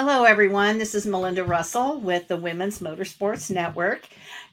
Hello, everyone. This is Melinda Russell with the Women's Motorsports Network.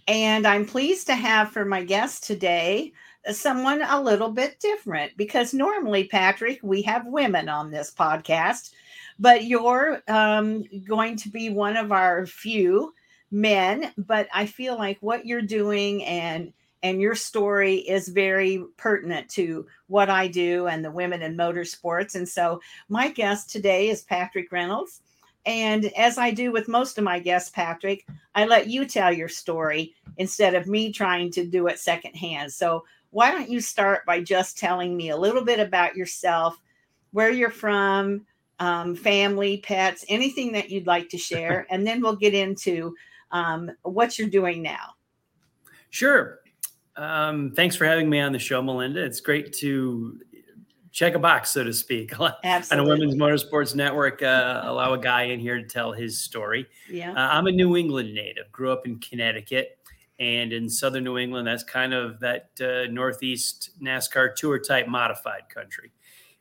And I'm pleased to have for my guest today someone a little bit different because normally, Patrick, we have women on this podcast, but you're um, going to be one of our few men. But I feel like what you're doing and and your story is very pertinent to what I do and the women in motorsports. And so, my guest today is Patrick Reynolds. And as I do with most of my guests, Patrick, I let you tell your story instead of me trying to do it secondhand. So, why don't you start by just telling me a little bit about yourself, where you're from, um, family, pets, anything that you'd like to share, and then we'll get into um, what you're doing now. Sure. Um, thanks for having me on the show, Melinda. It's great to check a box, so to speak. Absolutely. On a Women's Motorsports Network, uh, allow a guy in here to tell his story. Yeah. Uh, I'm a New England native, grew up in Connecticut. And in southern New England, that's kind of that uh, Northeast NASCAR tour type modified country.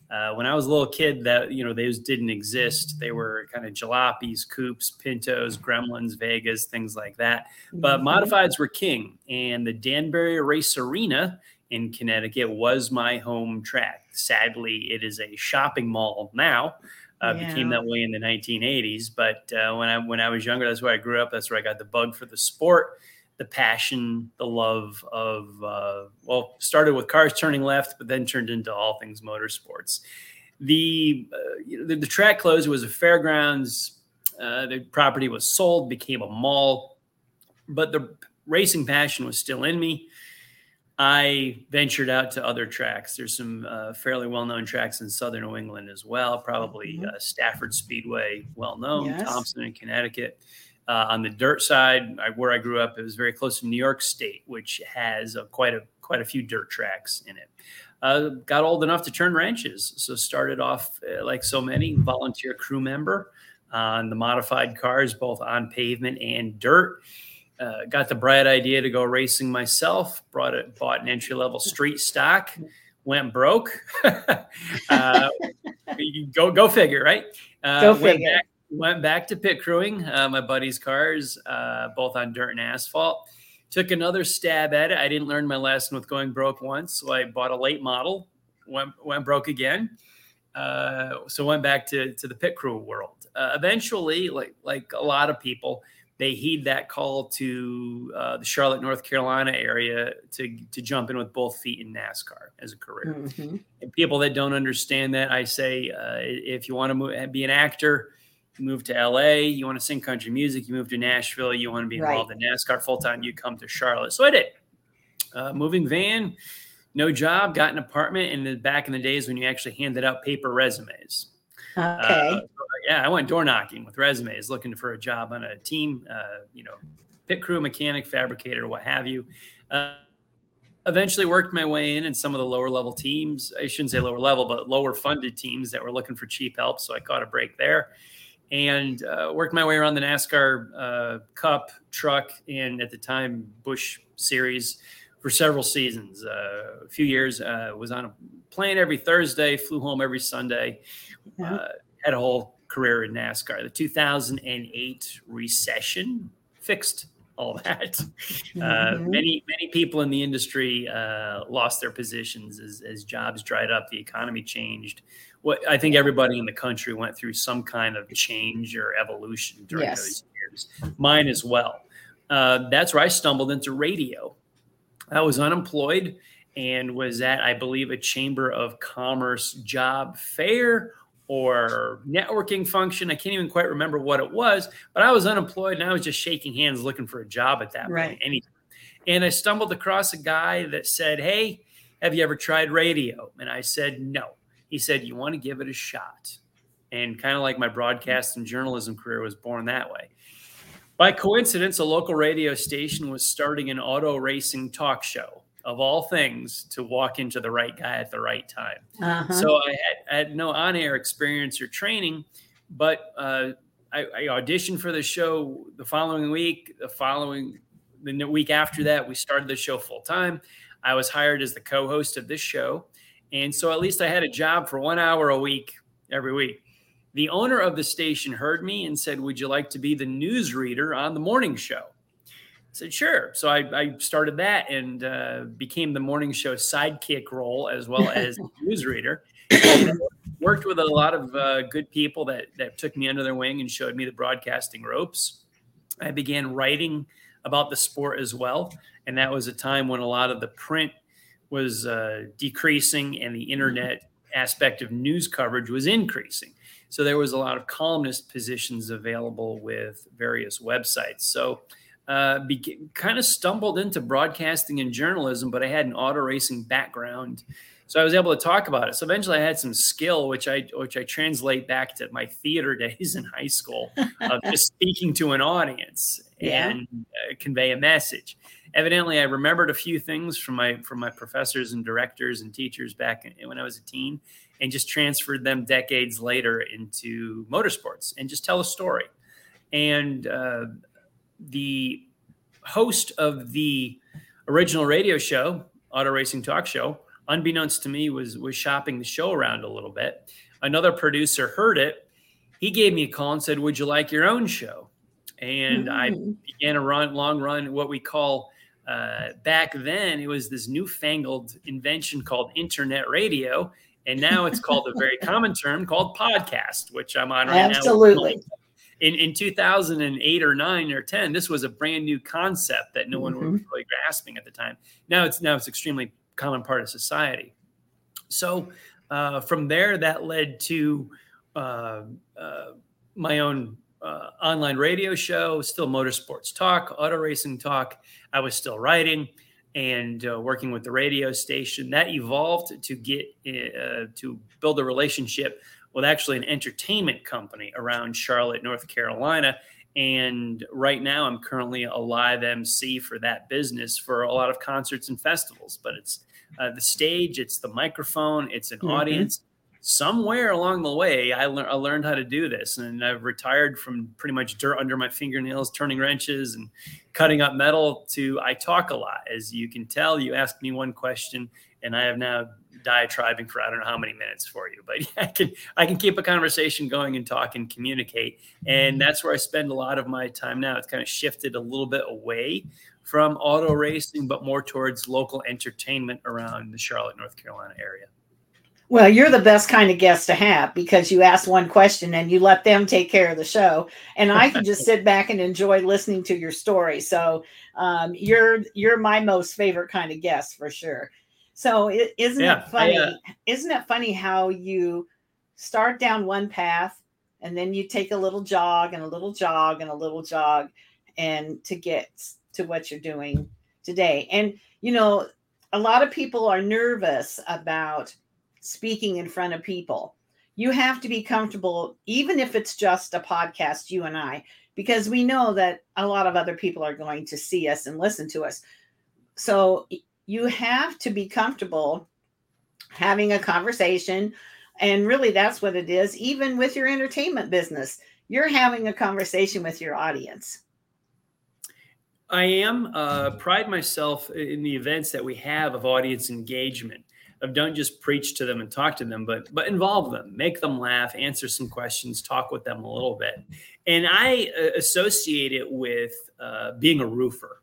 Uh, when I was a little kid, that you know those didn't exist. They were kind of jalopies, coupes, pintos, gremlins, Vegas, things like that. But mm-hmm. modifieds were king, and the Danbury Race Arena in Connecticut was my home track. Sadly, it is a shopping mall now. Uh, yeah. Became that way in the 1980s, but uh, when I when I was younger, that's where I grew up. That's where I got the bug for the sport, the passion, the love of uh, well, started with cars turning left, but then turned into all things motorsports. The uh, the, the, track closed. It was a fairgrounds. Uh, the property was sold, became a mall, but the racing passion was still in me. I ventured out to other tracks. There's some uh, fairly well-known tracks in southern New England as well. Probably mm-hmm. uh, Stafford Speedway, well known. Yes. Thompson in Connecticut. Uh, on the dirt side, I, where I grew up, it was very close to New York State, which has a, quite a quite a few dirt tracks in it. Uh, got old enough to turn wrenches, so started off uh, like so many volunteer crew member on the modified cars, both on pavement and dirt uh, got the bright idea to go racing myself. Brought it, bought an entry level street stock. Went broke. uh, go go figure, right? Uh, go figure. Went back, went back to pit crewing uh, my buddy's cars, uh, both on dirt and asphalt. Took another stab at it. I didn't learn my lesson with going broke once, so I bought a late model. Went went broke again. Uh, so went back to to the pit crew world. eventually, like like a lot of people, they heed that call to uh, the Charlotte, North Carolina area to to jump in with both feet in NASCAR as a career. Mm-hmm. And people that don't understand that, I say, uh, if you want to move, be an actor, you move to LA. You want to sing country music, you move to Nashville. You want to be involved right. in NASCAR full time, you come to Charlotte. So I did. Uh, moving van, no job, got an apartment. And back in the days when you actually handed out paper resumes. Okay. Uh, yeah, I went door knocking with resumes, looking for a job on a team, uh, you know, pit crew, mechanic, fabricator, what have you. Uh, eventually worked my way in in some of the lower level teams. I shouldn't say lower level, but lower funded teams that were looking for cheap help. So I caught a break there and uh, worked my way around the NASCAR uh, Cup truck and at the time Busch Series for several seasons. Uh, a few years uh, was on a plane every Thursday, flew home every Sunday. Uh, had a whole career in NASCAR. The 2008 recession fixed all that. Uh, mm-hmm. many many people in the industry uh, lost their positions as, as jobs dried up. The economy changed. What I think everybody in the country went through some kind of change or evolution during yes. those years. Mine as well. Uh, that's where I stumbled into radio. I was unemployed and was at, I believe, a Chamber of Commerce job fair or networking function. I can't even quite remember what it was, but I was unemployed and I was just shaking hands looking for a job at that right. point. Anytime. And I stumbled across a guy that said, Hey, have you ever tried radio? And I said, No. He said, You want to give it a shot. And kind of like my broadcast and journalism career was born that way. By coincidence, a local radio station was starting an auto racing talk show of all things to walk into the right guy at the right time. Uh-huh. So I had, I had, no on-air experience or training, but uh, I, I, auditioned for the show the following week. The following the week after that, we started the show full time. I was hired as the co-host of this show, and so at least I had a job for one hour a week every week. the owner of the station heard me and said, Would you like to be the news reader on the morning show? Said, Sure. So I, I started that and uh, became the morning show sidekick role as well as news reader. worked with a lot of uh, good people that, that took me under their wing and showed me the broadcasting ropes. I began writing about the sport as well. And that was a time when a lot of the print was uh, decreasing and the internet aspect of news coverage was increasing. So there was a lot of columnist positions available with various websites. So uh, be- kind of stumbled into broadcasting and journalism, but I had an auto racing background, so I was able to talk about it. So eventually, I had some skill, which I which I translate back to my theater days in high school of just speaking to an audience yeah. and uh, convey a message. Evidently, I remembered a few things from my from my professors and directors and teachers back in, when I was a teen, and just transferred them decades later into motorsports and just tell a story. And uh, the host of the original radio show, Auto Racing Talk Show, unbeknownst to me, was was shopping the show around a little bit. Another producer heard it. He gave me a call and said, "Would you like your own show?" And mm-hmm. I began a run, long run, what we call uh, back then. It was this newfangled invention called internet radio, and now it's called a very common term called podcast, which I'm on right Absolutely. now. In, in 2008 or 9 or 10 this was a brand new concept that no one mm-hmm. was really grasping at the time. Now it's now it's extremely common part of society. So uh, from there that led to uh, uh, my own uh, online radio show still motorsports talk auto racing talk. I was still writing and uh, working with the radio station. That evolved to get uh, to build a relationship with actually an entertainment company around charlotte north carolina. And right now i'm currently a live mc for that business for a lot of concerts and festivals but it's uh, the stage it's the microphone it's an mm-hmm. audience. Somewhere along the way I, le- I, learned how to do this and i've retired from pretty much dirt under my fingernails turning wrenches and cutting up metal to i talk a lot as you can tell. You ask me one question and i have now diatribing for i don't know how many minutes for you but i can i can keep a conversation going and talk and communicate and that's where i spend a lot of my time now it's kind of shifted a little bit away from auto racing but more towards local entertainment around the charlotte north carolina area well, you're the best kind of guest to have because you ask one question and you let them take care of the show, and I can just sit back and enjoy listening to your story. So um, you're you're my most favorite kind of guest for sure. So is isn't yeah, it funny? I, uh, isn't it funny how you start down one path and then you take a little jog and a little jog and a little jog, and to get to what you're doing today. And you know, a lot of people are nervous about speaking in front of people. You have to be comfortable, even if it's just a podcast, you and I, because we know that a lot of other people are going to see us and listen to us. So you have to be comfortable having a conversation. And really, that's what it is, even with your entertainment business. You're having a conversation with your audience. I am. Uh, pride myself in the events that we have of audience engagement of don't just preach to them and talk to them, but but involve them, make them laugh, answer some questions, talk with them a little bit. And I uh, associate it with uh, being a roofer.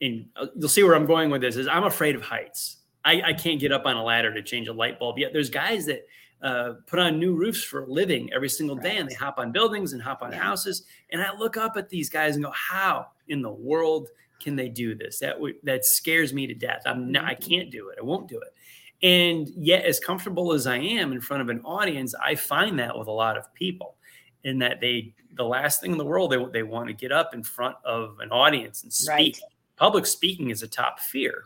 And uh, you'll see where I'm going with this is I'm afraid of heights. I, I can't get up on a ladder to change a light bulb. Yet there's guys that uh, put on new roofs for a living every single day, right. and they hop on buildings and hop on yeah. houses. And I look up at these guys and go, "How in the world can they do this? That w- that scares me to death. I'm not, I mm-hmm. can't do it. I won't do it." And yet, as comfortable as I am in front of an audience, I find that with a lot of people, in that they, the last thing in the world, they, they want to get up in front of an audience and speak. Right. Public speaking is a top fear.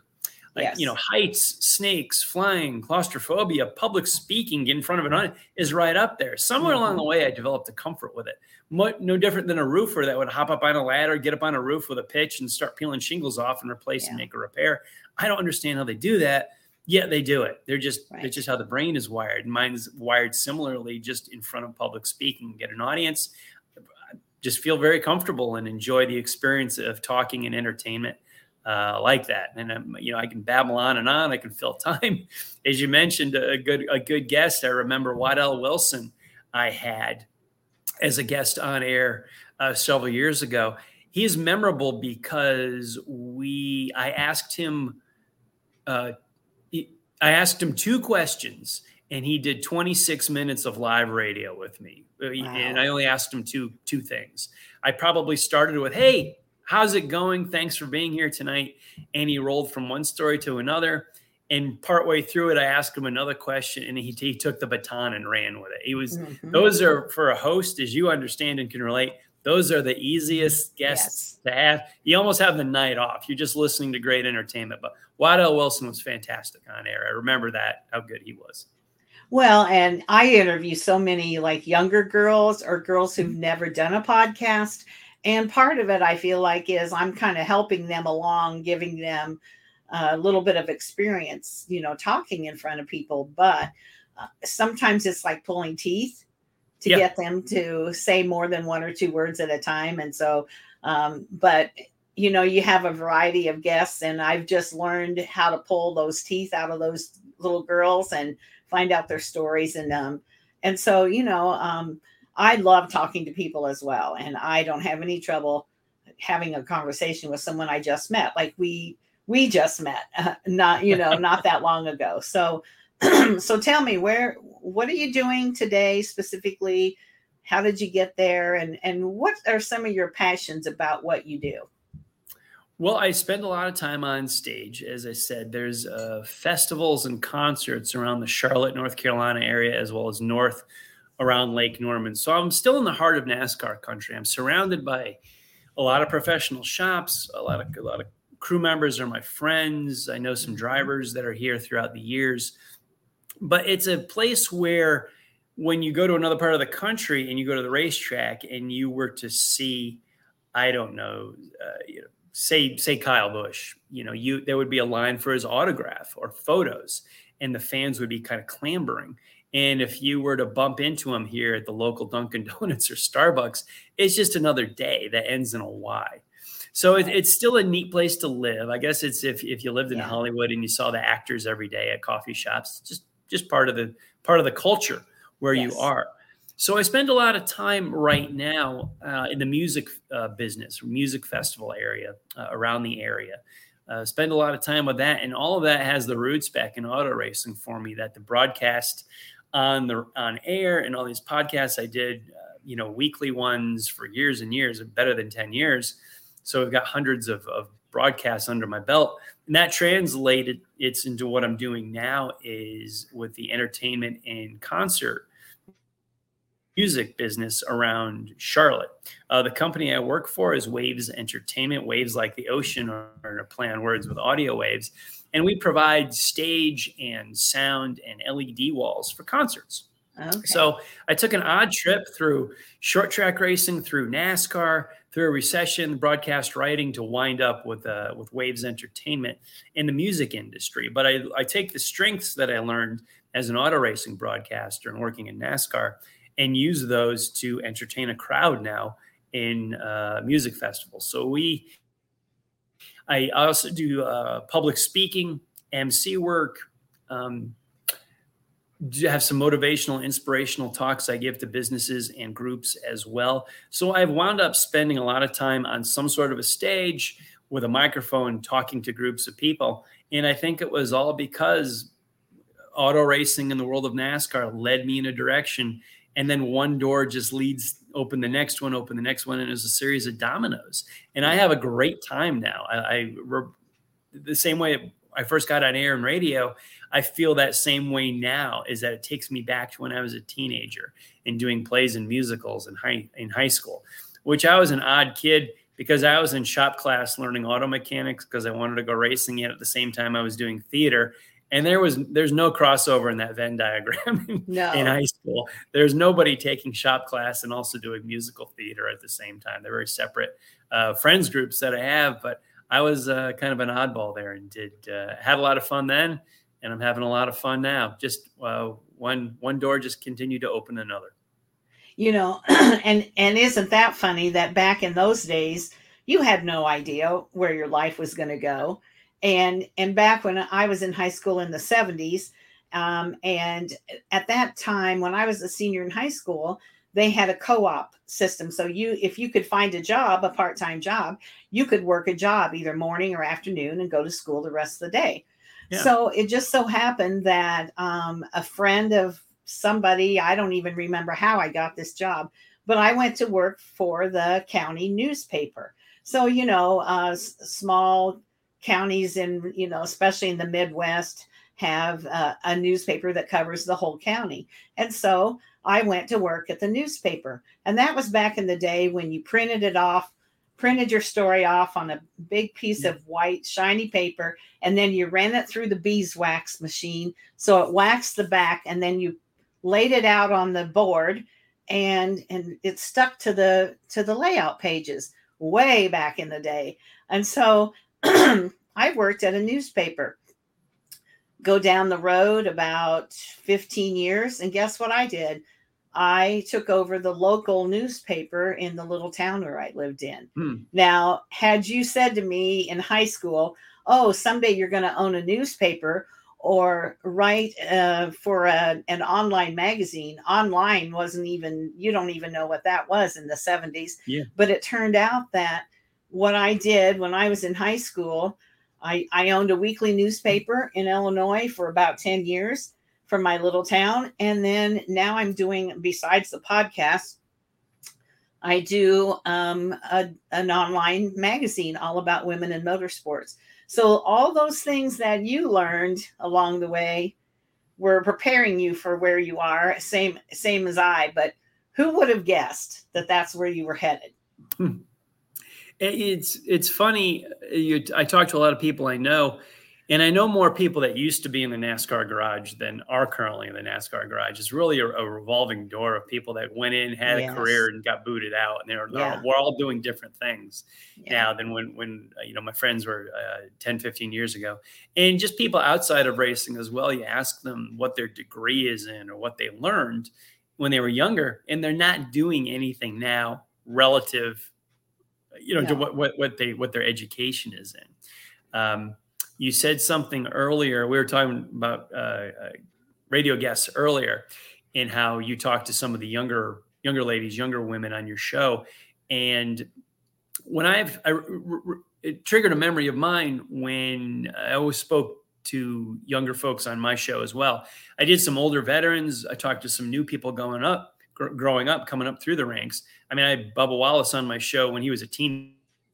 Like, yes. you know, heights, snakes, flying, claustrophobia, public speaking in front of an audience is right up there. Somewhere mm-hmm. along the way, I developed a comfort with it. No different than a roofer that would hop up on a ladder, get up on a roof with a pitch and start peeling shingles off and replace yeah. and make a repair. I don't understand how they do that yeah, they do it. They're just right. it's just how the brain is wired. Mine's wired similarly, just in front of public speaking, get an audience, just feel very comfortable and enjoy the experience of talking and entertainment uh, like that. And um, you know, I can babble on and on. I can fill time. As you mentioned, a good a good guest. I remember Waddell Wilson I had as a guest on air uh, several years ago. He is memorable because we I asked him uh, I asked him two questions and he did 26 minutes of live radio with me. Uh, wow. And I only asked him two two things. I probably started with, "Hey, how's it going? Thanks for being here tonight." And he rolled from one story to another. And partway through it, I asked him another question, and he, he took the baton and ran with it. He was mm-hmm. those are for a host, as you understand and can relate. Those are the easiest guests yes. to have. You almost have the night off. You're just listening to great entertainment. But Waddell Wilson was fantastic on air. I remember that how good he was. Well, and I interview so many like younger girls or girls who've never done a podcast. And part of it, I feel like, is I'm kind of helping them along, giving them a little bit of experience, you know, talking in front of people. But uh, sometimes it's like pulling teeth to yeah. get them to say more than one or two words at a time. And so, um, but you know, you have a variety of guests, and I've just learned how to pull those teeth out of those little girls and find out their stories and um and so you know um I love talking to people as well and I don't have any trouble having a conversation with someone I just met. Like we we just met uh, not you know not that long ago. So so tell me where what are you doing today specifically? How did you get there? And and what are some of your passions about what you do well, I spend a lot of time on stage. As I said, there's uh, festivals and concerts around the Charlotte, North Carolina area, as well as north around Lake Norman. So I'm still in the heart of NASCAR country. I'm surrounded by a lot of professional shops, a lot of a lot of crew members are my friends. I know some drivers that are here throughout the years. But it's a place where when you go to another part of the country and you go to the racetrack and you were to see, I don't know, uh, you know say say Kyle Busch, you know, you there would be a line for his autograph or photos, and the fans would be kind of clambering. And if you were to bump into him here at the local Dunkin' Donuts or Starbucks, it's just another day that ends in a Y. So it, it's still a neat place to live. I guess it's if, if you lived in yeah. Hollywood and you saw the actors every day at coffee shops, just just part of the part of the culture where yes. you are. So I spend a lot of time right now uh, in the music uh, business, music festival area uh, around the area. Uh, spend a lot of time with that, and all of that has the roots back in auto racing for me. That the broadcast on the on air and all these podcasts I did, uh, you know, weekly ones for years and years, better than ten years. So I've got hundreds of, of broadcasts under my belt, and that translated it's into what I'm doing now is with the entertainment and concert music business around Charlotte. Uh, the company I work for is Waves Entertainment, waves like the ocean, or, or play on words with audio waves. And we provide stage and sound and LED walls for concerts. Okay. So I took an odd trip through short track racing, through NASCAR, through a recession, broadcast writing to wind up with uh, with Waves Entertainment in the music industry. But I, I take the strengths that I learned as an auto racing broadcaster and working in NASCAR and use those to entertain a crowd now in uh, music festivals. So we, I also do uh, public speaking, MC work. Um, have some motivational, inspirational talks I give to businesses and groups as well. So I've wound up spending a lot of time on some sort of a stage with a microphone talking to groups of people. And I think it was all because auto racing in the world of NASCAR led me in a direction and then one door just leads open the next one open the next one and it's a series of dominoes. And i have a great time now. I, I the same way i first got on air and radio i feel that same way now is that it takes me back to when i was a teenager and doing plays and musicals in high in high school which i was an odd kid because i was in shop class learning auto mechanics because i wanted to go racing yet at the same time i was doing theater and there was there's no crossover in that Venn diagram in, no. in high school. There's nobody taking shop class and also doing musical theater at the same time. They're very separate uh, friends groups that I have, but I was uh, kind of an oddball there and did uh, had a lot of fun then, and I'm having a lot of fun now. Just uh, one one door just continued to open another. You know, and and isn't that funny that back in those days you had no idea where your life was going to go and and back when I was in high school in the 70s, Um, and at that time, when I was a senior in high school, they had a co-op system. So you, if you could find a job, a part-time job, you could work a job either morning or afternoon and go to school the rest of the day. Yeah. So it just so happened that um, a friend of somebody, I don't even remember how I got this job, but I went to work for the county newspaper. So, you know, uh, s- small counties in, you know, especially in the Midwest, have uh, a newspaper that covers the whole county. And so I went to work at the newspaper. And that was back in the day when you printed it off, printed your story off on a big piece of white, shiny paper, and then you ran it through the beeswax machine. So it waxed the back, and then you laid it out on the board and and it stuck to the to the layout pages way back in the day and so i worked at a newspaper go down the road about 15 years and guess what i did i took over the local newspaper in the little town where i lived in hmm. now had you said to me in high school oh someday you're going to own a newspaper or write uh, for a, an online magazine. Online wasn't even, you don't even know what that was in the 70s. Yeah. But it turned out that what I did when I was in high school, I, I owned a weekly newspaper in Illinois for about 10 years from my little town. And then now I'm doing, besides the podcast, I do um, a, an online magazine all about women in motorsports. So all those things that you learned along the way were preparing you for where you are, same same as I, but who would have guessed that that's where you were headed? Hmm. It's it's funny. You, I talk to a lot of people I know, and I know more people that used to be in the NASCAR garage than are currently in the NASCAR garage. It's really a, a revolving door of people that went in, had yes. a career, and got booted out. And they're, yeah. we're all doing different things yeah. now than when, when uh, you know, my friends were uh, 10, 15 years ago. And just people outside of racing as well. You ask them what their degree is in or what they learned when they were younger, and they're not doing anything now relative, you know, yeah. to what, what, what they, what their education is in. Um, you said something earlier. We were talking about uh, uh, radio guests earlier, and how you talked to some of the younger younger ladies, younger women on your show, and when I've I, it triggered a memory of mine when I always spoke to younger folks on my show as well. I did some older veterans. I talked to some new people going up, gr- growing up, coming up through the ranks. I mean, I had Bubba Wallace on my show when he was a teenager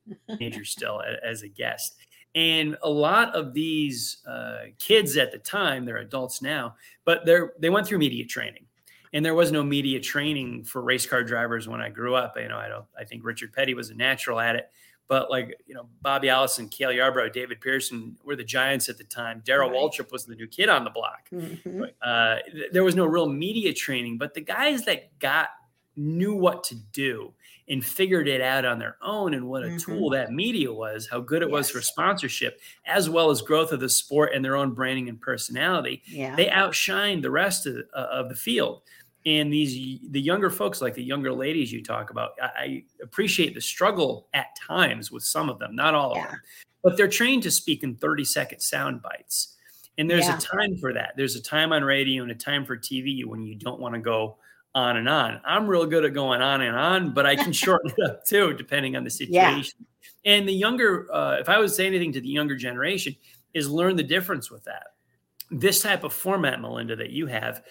still as a guest. And a lot of these uh, kids at the time, they're adults now, but they're they went through media training, and there was no media training for race car drivers when I grew up. You know, I don't. I think Richard Petty was a natural at it, but like you know, Bobby Allison, Cale Yarborough, David Pearson were the giants at the time. Darrell right. Waltrip was the new kid on the block. Mm-hmm. Uh, there was no real media training, but the guys that got knew what to do and figured it out on their own and what a mm-hmm. tool that media was, how good it yes. was for sponsorship, as well as growth of the sport and their own branding and personality. Yeah. They outshined the rest of, uh, of the field. And these the younger folks, like the younger ladies you talk about, I, I appreciate the struggle at times with some of them, not all yeah. of them, but they're trained to speak in 30 second sound bites. And there's yeah. a time for that. There's a time on radio and a time for TV when you don't want to go on and on. I'm real good at going on and on, but I can shorten it up too, depending on the situation. Yeah. And the younger, uh, if I would say anything to the younger generation, is learn the difference with that. This type of format, Melinda, that you have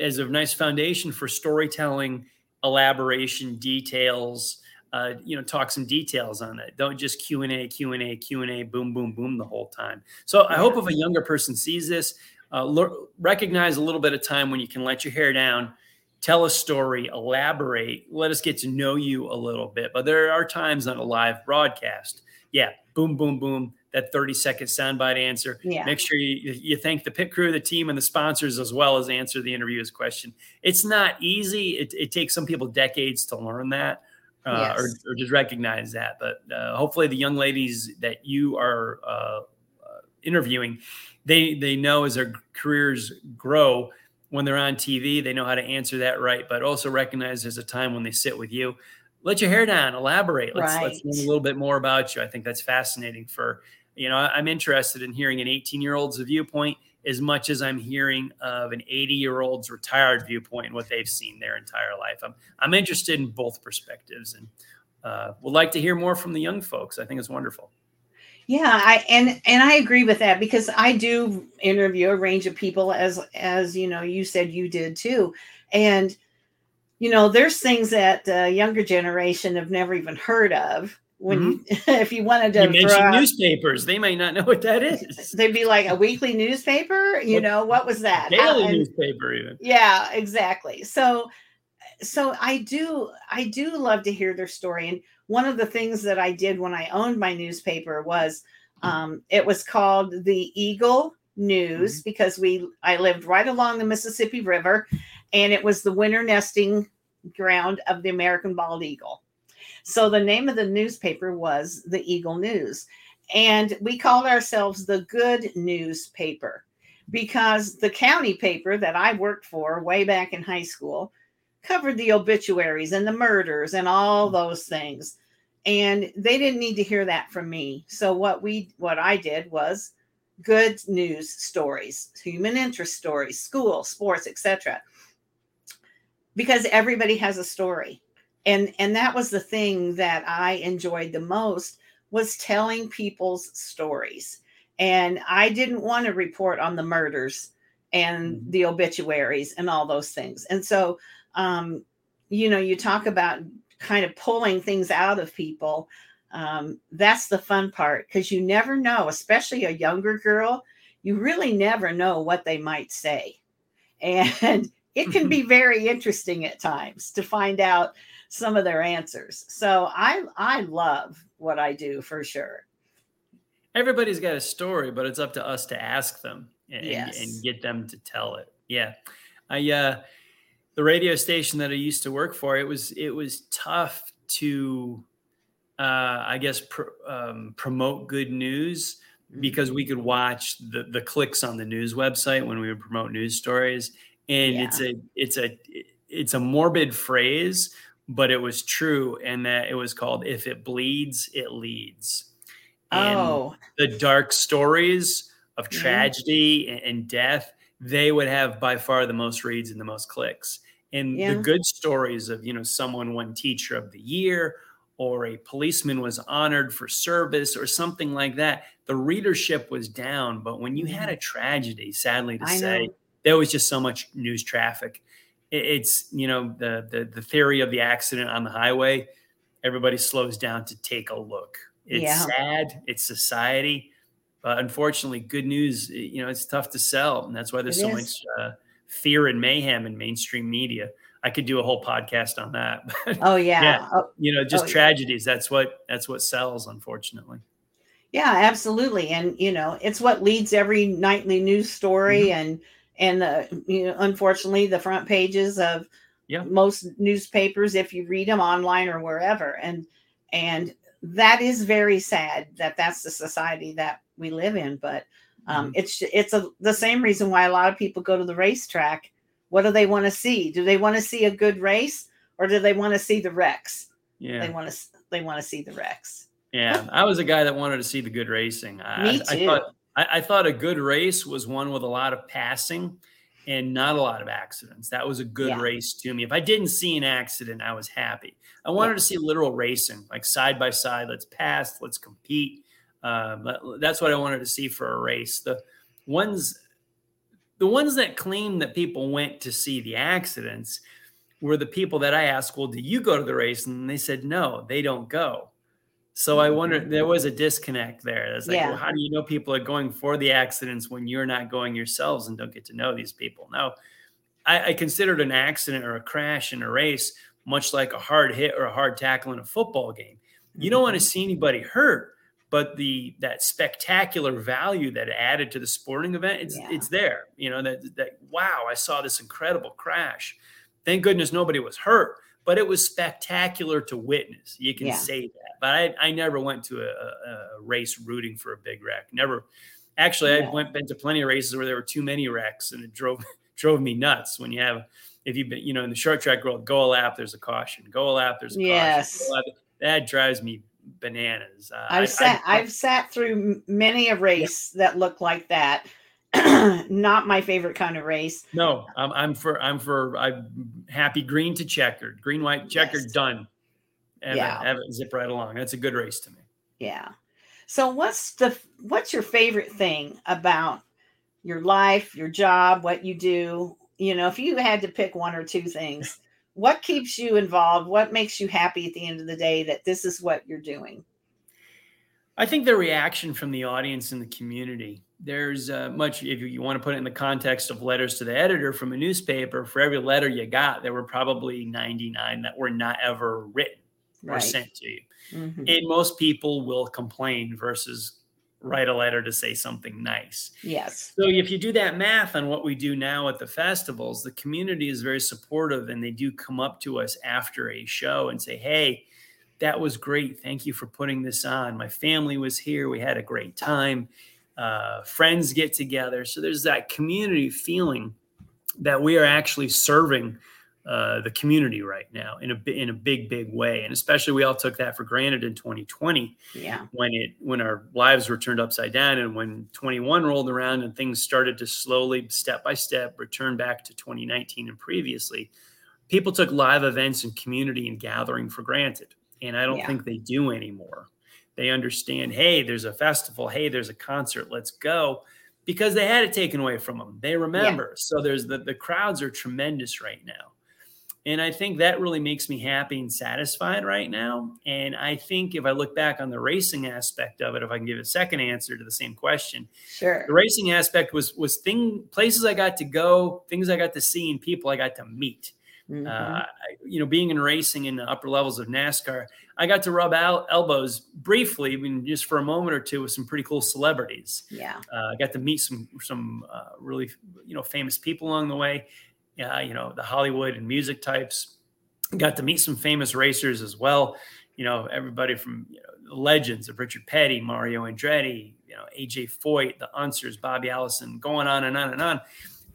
is a nice foundation for storytelling, elaboration, details. Uh, you know, talk some details on it. Don't just Q and A, Q and A, Q and A, boom, boom, boom the whole time. So I hope if a younger person sees this, uh, recognize a little bit of time when you can let your hair down tell a story, elaborate, let us get to know you a little bit. But there are times on a live broadcast, yeah, boom, boom, boom, that 30 second soundbite answer. Yeah. Make sure you, you thank the pit crew, the team, and the sponsors as well as answer the interviewer's question. It's not easy. It, it takes some people decades to learn that. Uh, yes. or, or, just recognize that. But uh, hopefully, the young ladies that you are uh, uh interviewing, they they know as their careers grow, when they're on TV, they know how to answer that right, but also recognize there's a time when they sit with you. Let your hair down, elaborate. Let's, right. let's learn a little bit more about you. I think that's fascinating for, you know, I'm interested in hearing an 18 year old's viewpoint as much as I'm hearing of an 80 year old's retired viewpoint and what they've seen their entire life. I'm, I'm interested in both perspectives and uh, would like to hear more from the young folks. I think it's wonderful. Yeah, I and and I agree with that because I do interview a range of people as as you know you said you did too, and you know there's things that the younger generation have never even heard of. When mm-hmm. you, if you wanted to you mention newspapers, they might not know what that is. They'd be like a weekly newspaper. You know what was that? Daily How, newspaper, even. Yeah, exactly. So so I do I do love to hear their story. And one of the things that I did when I owned my newspaper was um, it was called the Eagle News mm-hmm. because we I lived right along the Mississippi River, and it was the winter nesting ground of the American bald eagle. So the name of the newspaper was the Eagle News, and we called ourselves the Good Newspaper because the county paper that I worked for way back in high school covered the obituaries and the murders and all those things. And they didn't need to hear that from me. So what we what i did was good news stories human interest stories school sports etc because everybody has a story and and that was the thing that i enjoyed the most was telling people's stories and i didn't want to report on the murders and mm-hmm. the obituaries and all those things and so um, you know, you talk about kind of pulling things out of people. Um, that's the fun part because you never know, especially a younger girl, you really never know what they might say. And it can be very interesting at times to find out some of their answers. So I I love what I do for sure. Everybody's got a story, but it's up to us to ask them and, yes. and get them to tell it. Yeah. I uh the radio station that I used to work for, it was it was tough to, uh, I guess, pr- um, promote good news because we could watch the the clicks on the news website when we would promote news stories, and yeah. it's a it's a it's a morbid phrase, but it was true, and that it was called "If it bleeds, it leads." Oh, the dark stories of tragedy yeah. and, and death they would have by far the most reads and the most clicks and yeah. the good stories of you know someone won teacher of the year or a policeman was honored for service or something like that the readership was down but when you had mm-hmm. a tragedy sadly to I say know. there was just so much news traffic it's you know the, the the theory of the accident on the highway everybody slows down to take a look it's yeah. sad it's society but unfortunately good news you know it's tough to sell and that's why there's it so is. much uh, fear and mayhem in mainstream media. I could do a whole podcast on that. oh yeah. yeah. Oh, you know, just oh, tragedies. Yeah. That's what that's what sells, unfortunately. Yeah, absolutely. And you know, it's what leads every nightly news story mm-hmm. and and the you know, unfortunately the front pages of yeah. most newspapers if you read them online or wherever. And and that is very sad that that's the society that we live in, but um, mm-hmm. It's it's a, the same reason why a lot of people go to the racetrack. What do they want to see? Do they want to see a good race or do they want to see the wrecks? Yeah, they want to they want to see the wrecks. Yeah, I was a guy that wanted to see the good racing. I, Me too. I, I thought I, I, thought a good race was one with a lot of passing and not a lot of accidents. That was a good yeah. race to me. If I didn't see an accident, I was happy. I wanted yeah. to see literal racing, like side by side. Let's pass. Let's compete. Um, that's what I wanted to see for a race. The ones, the ones that claim that people went to see the accidents were the people that I asked, "Well, do you go to the race?" And they said, "No, they don't go." So I wonder there was a disconnect there. It's like, yeah. well, how do you know people are going for the accidents when you're not going yourselves and don't get to know these people? No, I, I considered an accident or a crash in a race much like a hard hit or a hard tackle in a football game. You don't want to mm-hmm. see anybody hurt, but the that spectacular value that added to the sporting event it's yeah. it's there you know that that wow i saw this incredible crash thank goodness nobody was hurt but it was spectacular to witness you can yeah. say that but I, I never went to a, a, race rooting for a big wreck never actually yeah. i went been to plenty of races where there were too many wrecks and it drove drove me nuts when you have if you've been you know in the short track world go a lap there's a caution go a lap there's a yes. caution that drives me bananas. Uh, I've I, sat I, have sat through many a race yeah. that looked like that, not my favorite kind of race. No, I'm, I'm for I'm for I'm happy green to checkered, green white checkered yes. done, and yeah. have it zip right along. That's a good race to me. Yeah. So what's the what's your favorite thing about your life, your job, what you do? You know, if you had to pick one or two things, what keeps you involved? What makes you happy at the end of the day that this is what you're doing? I think the reaction from the audience and the community. There's uh, much, if you, want to put it in the context of letters to the editor from a newspaper, for every letter you got, there were probably 99 that were not ever written or sent to you. Mm-hmm. And most people will complain versus write a letter to say something nice. Yes. So if you do that math on what we do now at the festivals, the community is very supportive and they do come up to us after a show and say, "Hey, that was great. Thank you for putting this on. My family was here. We had a great time. Uh, friends get together. So there's that community feeling that we are actually serving uh, the community right now in a in a big big way and especially we all took that for granted in 2020 yeah when it when our lives were turned upside down and when 21 rolled around and things started to slowly step by step return back to 2019 and previously people took live events and community and gathering for granted and i don't yeah. think they do anymore they understand hey there's a festival hey there's a concert let's go because they had it taken away from them they remember yeah. so there's the the crowds are tremendous right now and I think that really makes me happy and satisfied right now. And I think if I look back on the racing aspect of it, if I can give a second answer to the same question, sure. The racing aspect was was thing places I got to go, things I got to see, and people I got to meet. Mm-hmm. Uh, you know, being in racing in the upper levels of NASCAR, I got to rub out elbows briefly, I mean, just for a moment or two, with some pretty cool celebrities. Yeah, uh, I got to meet some some uh, really you know famous people along the way uh, you know, the Hollywood and music types. Got to meet some famous racers as well. You know, everybody from you know, the legends of Richard Petty, Mario Andretti, you know, AJ Foyt, the Unsers, Bobby Allison, going on and on and on.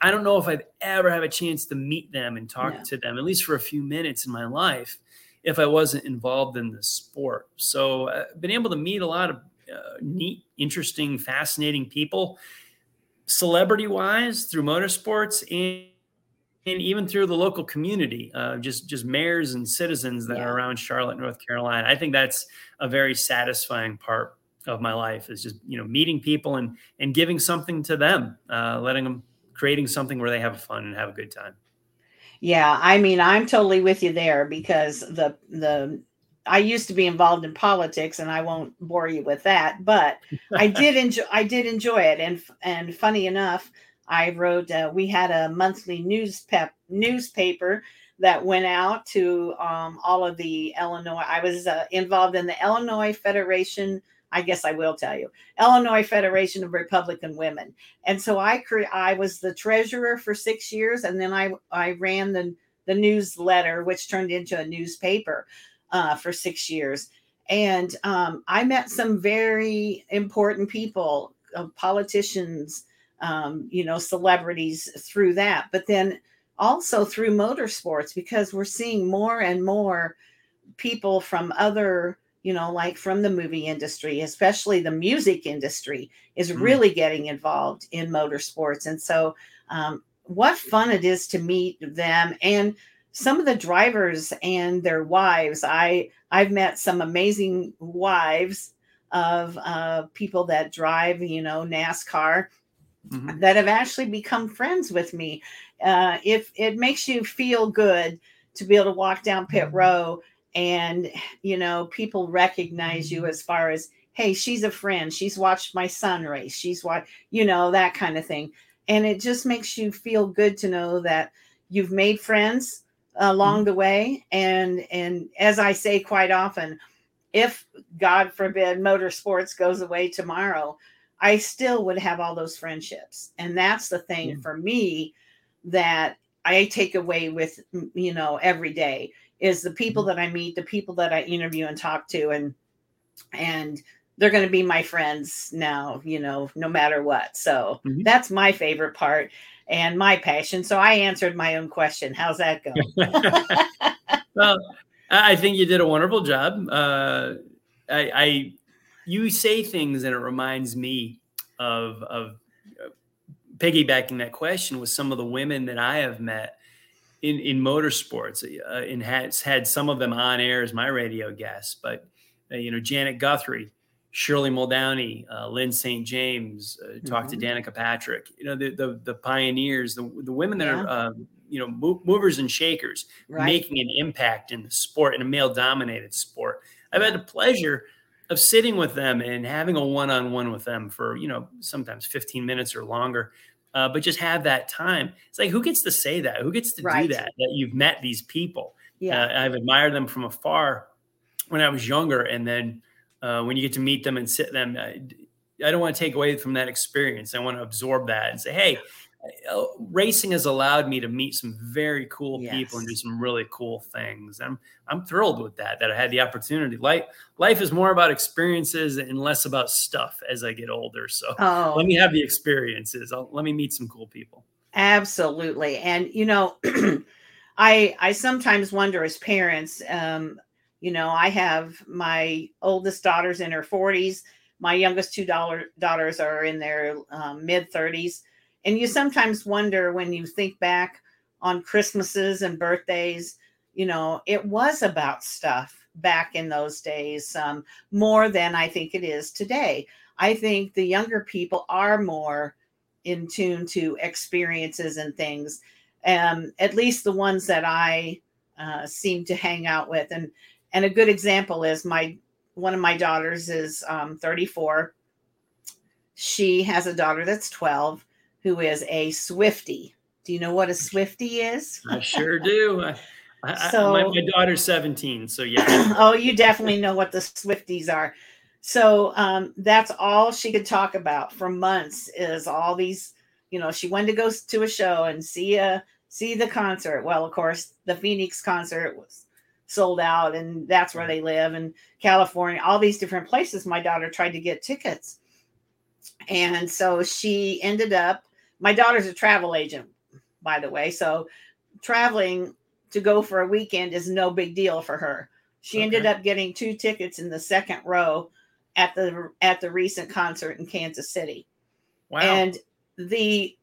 I don't know if I've ever have a chance to meet them and talk to them, at least for a few minutes in my life, if I wasn't involved in the sport. So I've uh, been able to meet a lot of uh, neat, interesting, fascinating people, celebrity wise, through motorsports and and even through the local community, uh, just just mayors and citizens that yeah. are around Charlotte, North Carolina. I think that's a very satisfying part of my life is just you know meeting people and and giving something to them, uh, letting them creating something where they have fun and have a good time. Yeah, I mean, I'm totally with you there because the the I used to be involved in politics, and I won't bore you with that, but I did enjoy I did enjoy it, and and funny enough. I wrote, uh, we had a monthly news pep, newspaper that went out to um, all of the Illinois. I was uh, involved in the Illinois Federation. I guess I will tell you, Illinois Federation of Republican Women, and so I cre- I was the treasurer for six years, and then I I ran the the newsletter, which turned into a newspaper uh, for six years, and um, I met some very important people, uh, politicians, um, you know, celebrities through that, but then also through motorsports because we're seeing more and more people from other, you know, like from the movie industry, especially the music industry, is mm. really getting involved in motorsports. And so, um, what fun it is to meet them and some of the drivers and their wives. I I've met some amazing wives of uh, people that drive, you know, NASCAR mm-hmm. that have actually become friends with me. Uh, if it makes you feel good to be able to walk down pit mm-hmm. row and you know people recognize you as far as hey she's a friend she's watched my son race she's what you know that kind of thing and it just makes you feel good to know that you've made friends along mm-hmm. the way and and as i say quite often if god forbid motorsports goes away tomorrow I still would have all those friendships. And that's the thing yeah. for me that I take away with, you know, every day is the people mm-hmm. that I meet, the people that I interview and talk to, and, and, they're going to be my friends now, you know, no matter what. So mm-hmm. that's my favorite part and my passion. So I answered my own question. How's that go? well, I think you did a wonderful job. Uh, I, I you say things and it reminds me of of piggybacking that question with some of the women that I have met in in motorsports, uh, and has had some of them on air as my radio guests. But uh, you know, Janet Guthrie, Shirley Muldowney, uh, Lyn St. James, uh, mm-hmm. talked to Danica Patrick. You know, the the, the pioneers, the the women that yeah. are uh, you know movers and shakers, right. making an impact in the sport in a male dominated sport. I've had the pleasure of sitting with them and having a one on one with them for you know sometimes 15 minutes or longer uh, but just have that time. It's like who gets to say that? Who gets to right. do that? That you've met these people. Yeah, uh, I've admired them from afar when I was younger, and then uh, when you get to meet them and sit them, I, I don't want to take away from that experience. I want to absorb that and say, hey, racing has allowed me to meet some very cool yes. people and do some really cool things. I'm I'm thrilled with that that I had the opportunity. Life life is more about experiences and less about stuff as I get older. So oh. let me have the experiences. I'll, let me meet some cool people. Absolutely, and you know, I I sometimes wonder as parents. Um, you know, I have my oldest daughter's in her 40s. My youngest two daughters are in their um, mid 30s and you sometimes wonder when you think back on Christmases and birthdays, you know, it was about stuff back in those days, um, more than I think it is today. I think the younger people are more in tune to experiences and things, um, at least the ones that I uh, seem to hang out with. And and a good example is my one of my daughters is um, 34. She has a daughter that's 12 who is a Swiftie. Do you know what a Swiftie is? I sure do. I, so, I, my, my, daughter's 17, so yeah. oh, you definitely know what the Swifties are. So um, that's all she could talk about for months is all these, you know, she wanted to go to a show and see a see the concert. Well, of course, the Phoenix concert was sold out, and that's where they live in California. All these different places. My daughter tried to get tickets, and so she ended up my daughter's a travel agent, by the way. So traveling to go for a weekend is no big deal for her. She okay. ended up getting two tickets in the second row at the at the recent concert in Kansas City. Wow. And the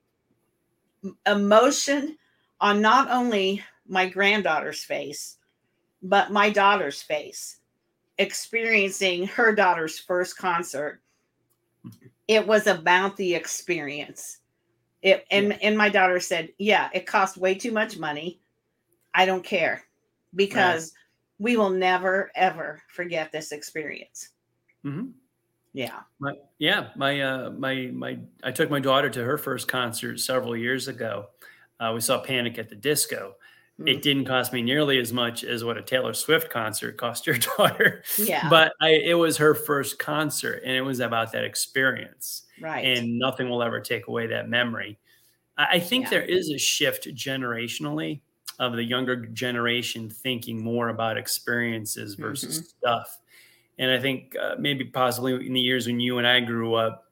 emotion on not only my granddaughter's face, but my daughter's face, experiencing her daughter's first concert. Mm-hmm. It was about the experience. It and yeah. and my daughter said, "Yeah, it costs way too much money. I don't care because right. we will never ever forget this experience." Mm-hmm. Yeah. My, yeah, my uh my my I took my daughter to her first concert several years ago. Uh, we saw Panic at the Disco. Mm-hmm. It didn't cost me nearly as much as what a Taylor Swift concert cost your daughter. Yeah. But I, it was her first concert and it was about that experience. Right. And nothing will ever take away that memory. I think yeah. there is a shift generationally of the younger generation thinking more about experiences versus mm-hmm. stuff. And I think uh, maybe possibly in the years when you and I grew up,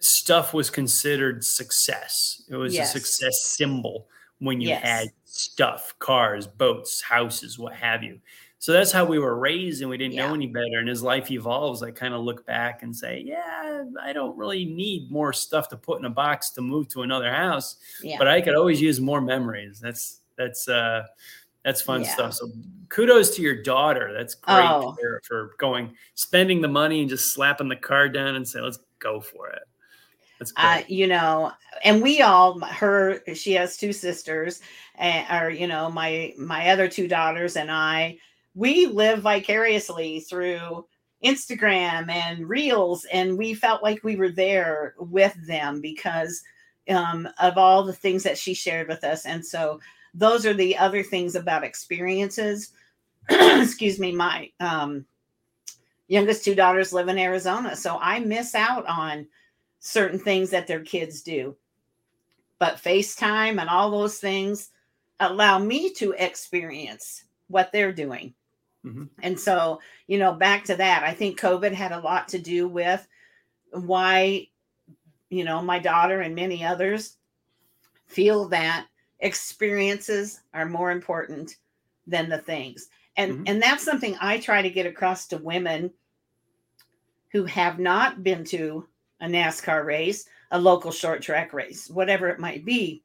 stuff was considered success. It was yes. a success symbol when you yes. had stuff, cars, boats, houses, what have you. So that's how we were raised, and we didn't yeah. know any better. And as life evolves, I kind of look back and say, yeah, I don't really need more stuff to put in a box to move to another house, yeah. but I could always use more memories. That's that's uh, that's fun yeah. stuff. So kudos to your daughter. That's great oh. for, for going, spending the money and just slapping the card down and say, let's go for it. That's uh, you know, and we all her she has two sisters, and or you know my my other two daughters and I we live vicariously through Instagram and Reels, and we felt like we were there with them because um, of all the things that she shared with us. And so, those are the other things about experiences. Excuse me, my um, youngest two daughters live in Arizona, so I miss out on certain things that their kids do. But FaceTime and all those things allow me to experience what they're doing. Mm-hmm. And so, you know, back to that, I think COVID had a lot to do with why, you know, my daughter and many others feel that experiences are more important than the things. And mm-hmm. and that's something I try to get across to women who have not been to a NASCAR race, a local short track race, whatever it might be.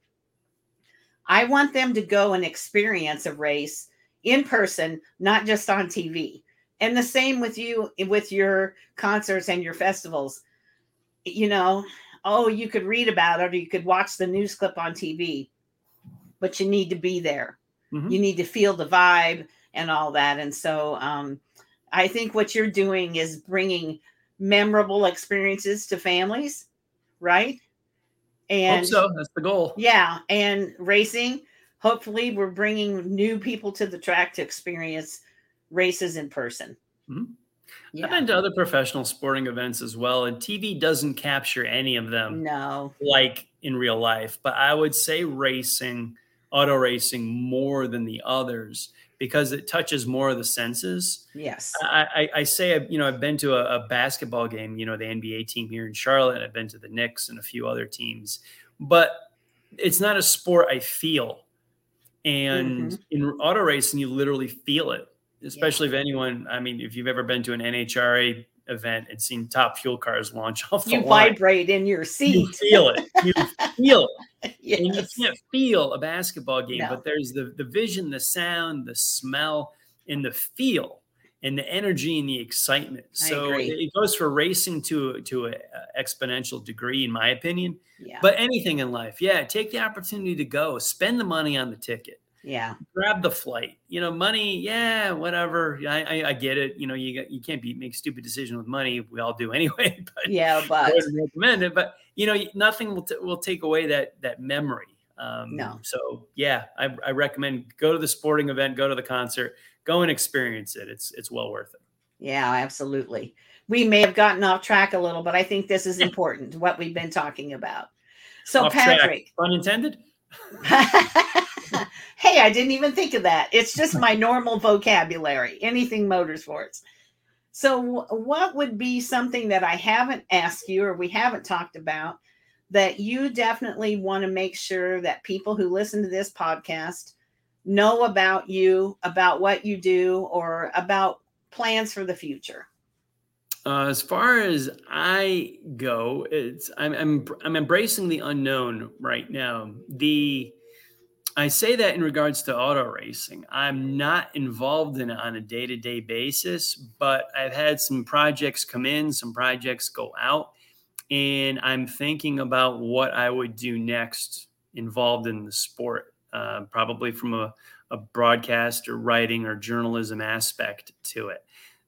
I want them to go and experience a race in person, not just on TV. And the same with you with your concerts and your festivals. You know, oh, you could read about it or you could watch the news clip on TV, but you need to be there. Mm-hmm. You need to feel the vibe and all that. And so um, I think what you're doing is bringing memorable experiences to families, right? And Hope so that's the goal. Yeah, and racing. Hopefully, we're bringing new people to the track to experience races in person. Mm-hmm. Yeah. I've been to other professional sporting events as well, and TV doesn't capture any of them. No, like in real life. But I would say racing, auto racing, more than the others because it touches more of the senses. Yes. I, I, I say, you know, I've been to a, a, basketball game, you know, the NBA team here in Charlotte. I've been to the Knicks and a few other teams, but it's not a sport I feel. And mm-hmm. in auto racing, you literally feel it, especially yeah. if anyone, I mean, if you've ever been to an NHRA event and seen top fuel cars launch off you vibrate in your seat you feel it you feel it yes. and you can't feel a basketball game no. but there's the the vision the sound the smell and the feel and the energy and the excitement so it goes for racing to to an exponential degree in my opinion yeah. but anything in life yeah take the opportunity to go spend the money on the ticket yeah. Grab the flight. You know, money, yeah, whatever. I, I, I get it. You know, you you can't be make stupid decisions with money. We all do anyway. But yeah, but I recommend it. But you know, nothing will t- will take away that that memory. Um, no. So yeah, I, I recommend go to the sporting event, go to the concert, go and experience it. It's it's well worth it. Yeah, absolutely. We may have gotten off track a little, but I think this is important. what we've been talking about. So, off Patrick, track. unintended. hey, I didn't even think of that. It's just my normal vocabulary, anything motorsports. So, what would be something that I haven't asked you or we haven't talked about that you definitely want to make sure that people who listen to this podcast know about you, about what you do, or about plans for the future? Uh, as far as I go, it's I'm, I'm I'm embracing the unknown right now. The I say that in regards to auto racing. I'm not involved in it on a day to day basis, but I've had some projects come in, some projects go out, and I'm thinking about what I would do next involved in the sport, uh, probably from a, a broadcast or writing or journalism aspect to it.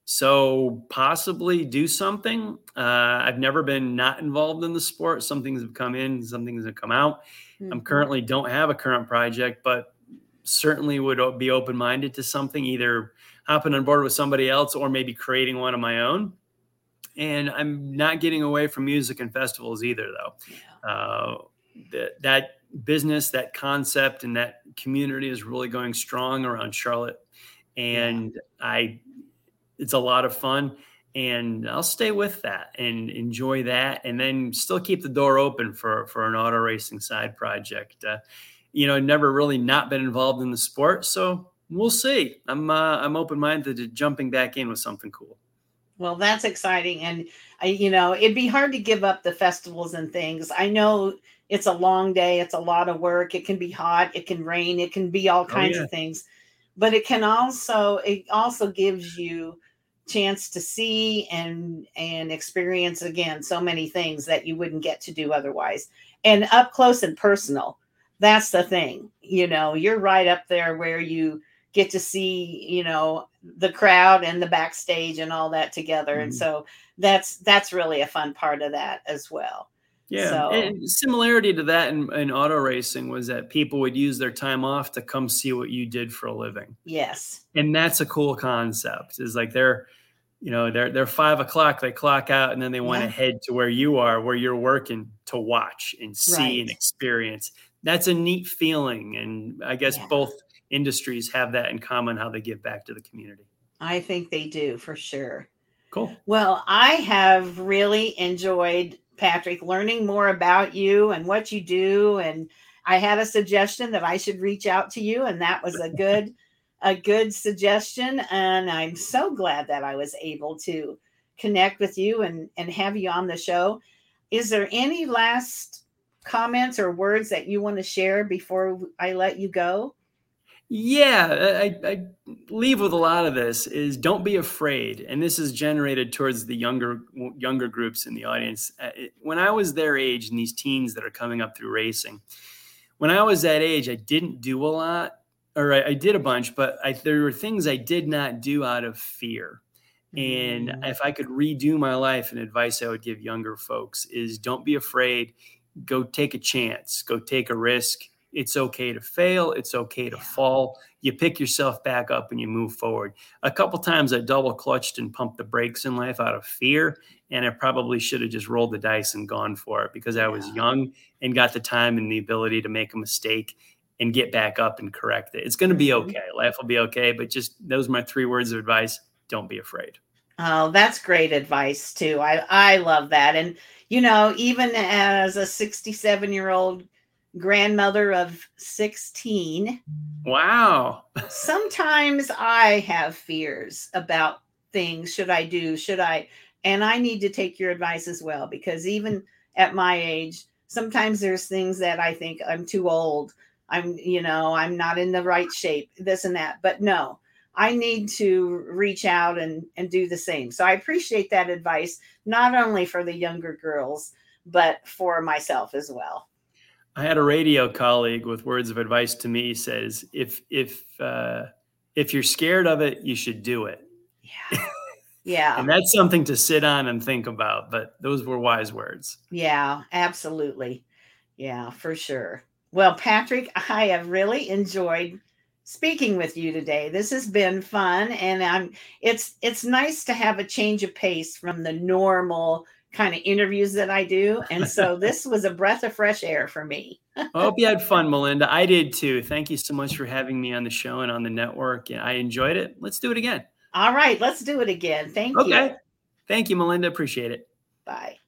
So possibly do something. Uh, I've never been not involved in the sport. Some things have come in, some things have come out. Mm-hmm. I'm currently don't have a current project, but certainly would be open minded to something, either hopping on board with somebody else or maybe creating one of my own. And I'm not getting away from music and festivals either, though. Yeah. Uh, that, that business, that concept, and that community is really going strong around Charlotte. And yeah. I it's a lot of fun and I'll stay with that and enjoy that, and then still keep the door open for for an auto racing side project. Uh, you know, never really not been involved in the sport, so we'll see. I'm uh, I'm open minded to jumping back in with something cool. Well, that's exciting, and I, you know, it'd be hard to give up the festivals and things. I know it's a long day, it's a lot of work. It can be hot, it can rain, it can be all oh, kinds oh, yeah. of things, but it can also it also gives you chance to see and and experience again so many things that you wouldn't get to do otherwise and up close and personal that's the thing you know you're right up there where you get to see you know the crowd and the backstage and all that together mm-hmm. and so that's that's really a fun part of that as well yeah so, and similarity to that in, in auto racing was that people would use their time off to come see what you did for a living yes and that's a cool concept is like they're you know they're they're five o'clock they clock out and then they want yeah. to head to where you are where you're working to watch and see right. and experience that's a neat feeling and i guess yeah. both industries have that in common how they give back to the community i think they do for sure cool well i have really enjoyed patrick learning more about you and what you do and i had a suggestion that i should reach out to you and that was a good a good suggestion. And I'm so glad that I was able to connect with you and, and have you on the show. is there any last comments or words that you want to share before I let you go? Yeah, I, I, leave with a lot of this is don't be afraid, and this is generated towards the younger younger groups in the audience. Uh, when I was their age, and these teens that are coming up through racing, when I was that age, I didn't do a lot, or I, I did a bunch, but I, there were things I did not do out of fear. And mm. if I could redo my life, and advice I would give younger folks is don't be afraid. Go take a chance. Go take a risk it's okay to fail. It's okay to fall. You pick yourself back up and you move forward. A couple times I double clutched and pumped the brakes in life out of fear. And I probably should have just rolled the dice and gone for it because I was young and got the time and the ability to make a mistake and get back up and correct it. It's going to be mm-hmm. okay. Life will be okay. But just those are my three words of advice. Don't be afraid. Oh, that's great advice too. I I love that. And you know, even as a 67 year old grandmother of 16. Wow. Sometimes I have fears about things. Should I do? Should I? And I need to take your advice as well because even at my age, sometimes there's things that I think I'm too old. I'm, you know, I'm not in the right shape, this and that. But no, I need to reach out and, and do the same. So I appreciate that advice, not only for the younger girls, but for myself as well. I had a radio colleague with words of advice to me says if if uh, if you're scared of it, you should do it. Yeah. Yeah. and that's something to sit on and think about, but those were wise words. Yeah, absolutely. Yeah, for sure. Well, Patrick, I have really enjoyed speaking with you today. This has been fun and I'm it's it's nice to have a change of pace from the normal kind of interviews that I do. And so this was a breath of fresh air for me. I hope you had fun, Melinda. I did too. Thank you so much for having me on the show and on the network. I enjoyed it. Let's do it again. All right, let's do it again. Thank okay. you. Thank you, Melinda. Appreciate it. Bye.